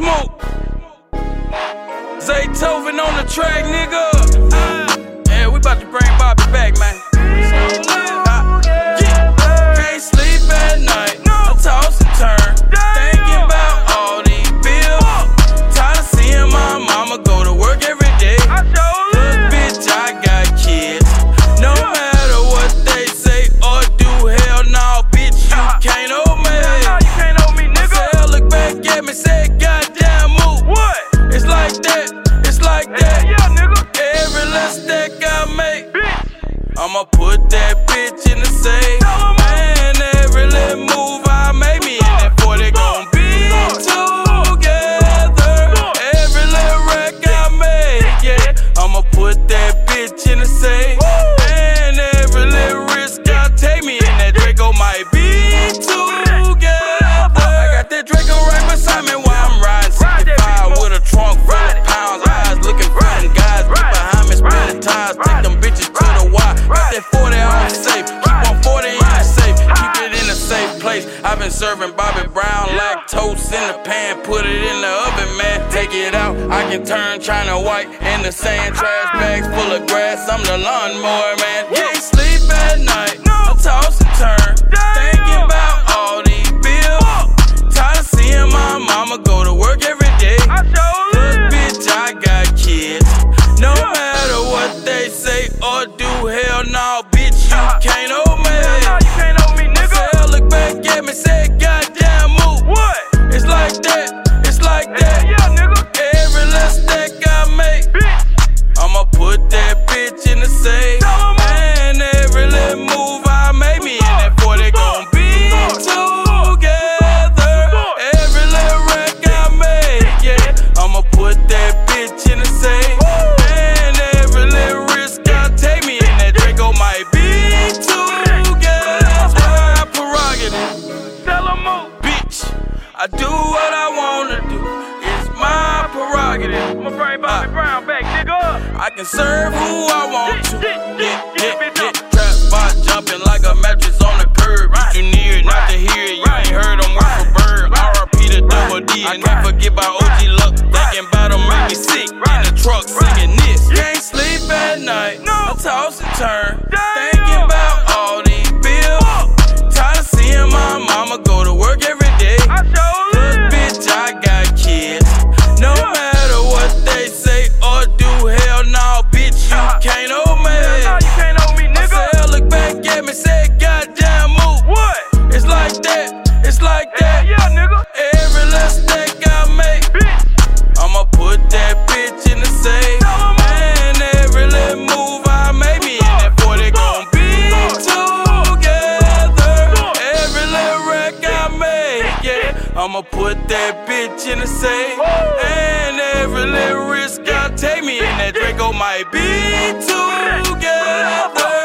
Mook. Zaytoven on the track, nigga. I'ma put that bitch in the safe. Man, every little move I make, me and that 40 gon' be together. Every little rack I make, yeah, I'ma put that bitch in the safe. Serving Bobby Brown lactose in the pan, put it in the oven, man. Take it out, I can turn China white in the sand. Trash bags full of grass, I'm the lawnmower, man. Can't sleep at night, I toss and turn, thinking about all these bills. Tired of seeing my mama go to work every day. Look, bitch, I got kids. No matter what they say or do, hell no, I'ma put that bitch in the safe. Man, every little move I make, me and that 40 gon' be together. Every little rack I make, yeah, I'ma put that bitch in the safe. Man, every little risk I take, me and that Draco might be together. That's my prerogative bitch. I do what I wanna do. It's my prerogative. I can serve who I want to. Yeah, yeah, yeah. Trap spot jumping like a mattress on the curb. You near it, not to hear it. You ain't heard them work for bird. RP to double D. And can't forget about OG Luck. Thinking about them make me sick. In the truck singing this. Can't sleep at night. I toss and turn. I'ma put that bitch in the safe. And every little risk I take me in that Draco might be together.